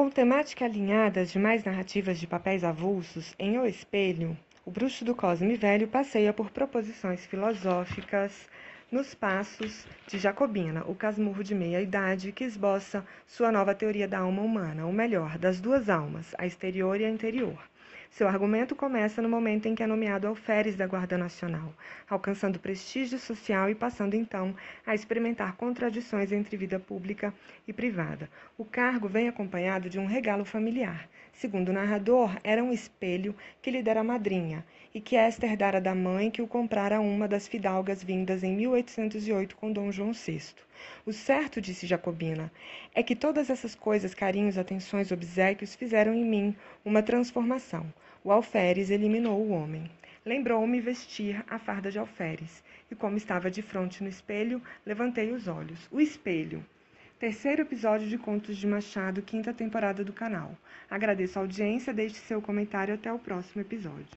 Com temática alinhada às demais narrativas de papéis avulsos, em O Espelho, o Bruxo do Cosme Velho passeia por proposições filosóficas nos passos de Jacobina, o casmurro de meia-idade que esboça sua nova teoria da alma humana, ou melhor, das duas almas, a exterior e a interior. Seu argumento começa no momento em que é nomeado alferes da Guarda Nacional, alcançando prestígio social e passando então a experimentar contradições entre vida pública e privada. O cargo vem acompanhado de um regalo familiar. Segundo o narrador, era um espelho que lhe dera a madrinha e que esta herdara da mãe que o comprara uma das fidalgas vindas em 1808 com Dom João VI. O certo, disse Jacobina, é que todas essas coisas, carinhos, atenções, obsequios, fizeram em mim uma transformação. O alferes eliminou o homem. Lembrou-me vestir a farda de alferes, e como estava de frente no espelho, levantei os olhos. O espelho. Terceiro episódio de Contos de Machado, quinta temporada do canal. Agradeço a audiência, deixe seu comentário até o próximo episódio.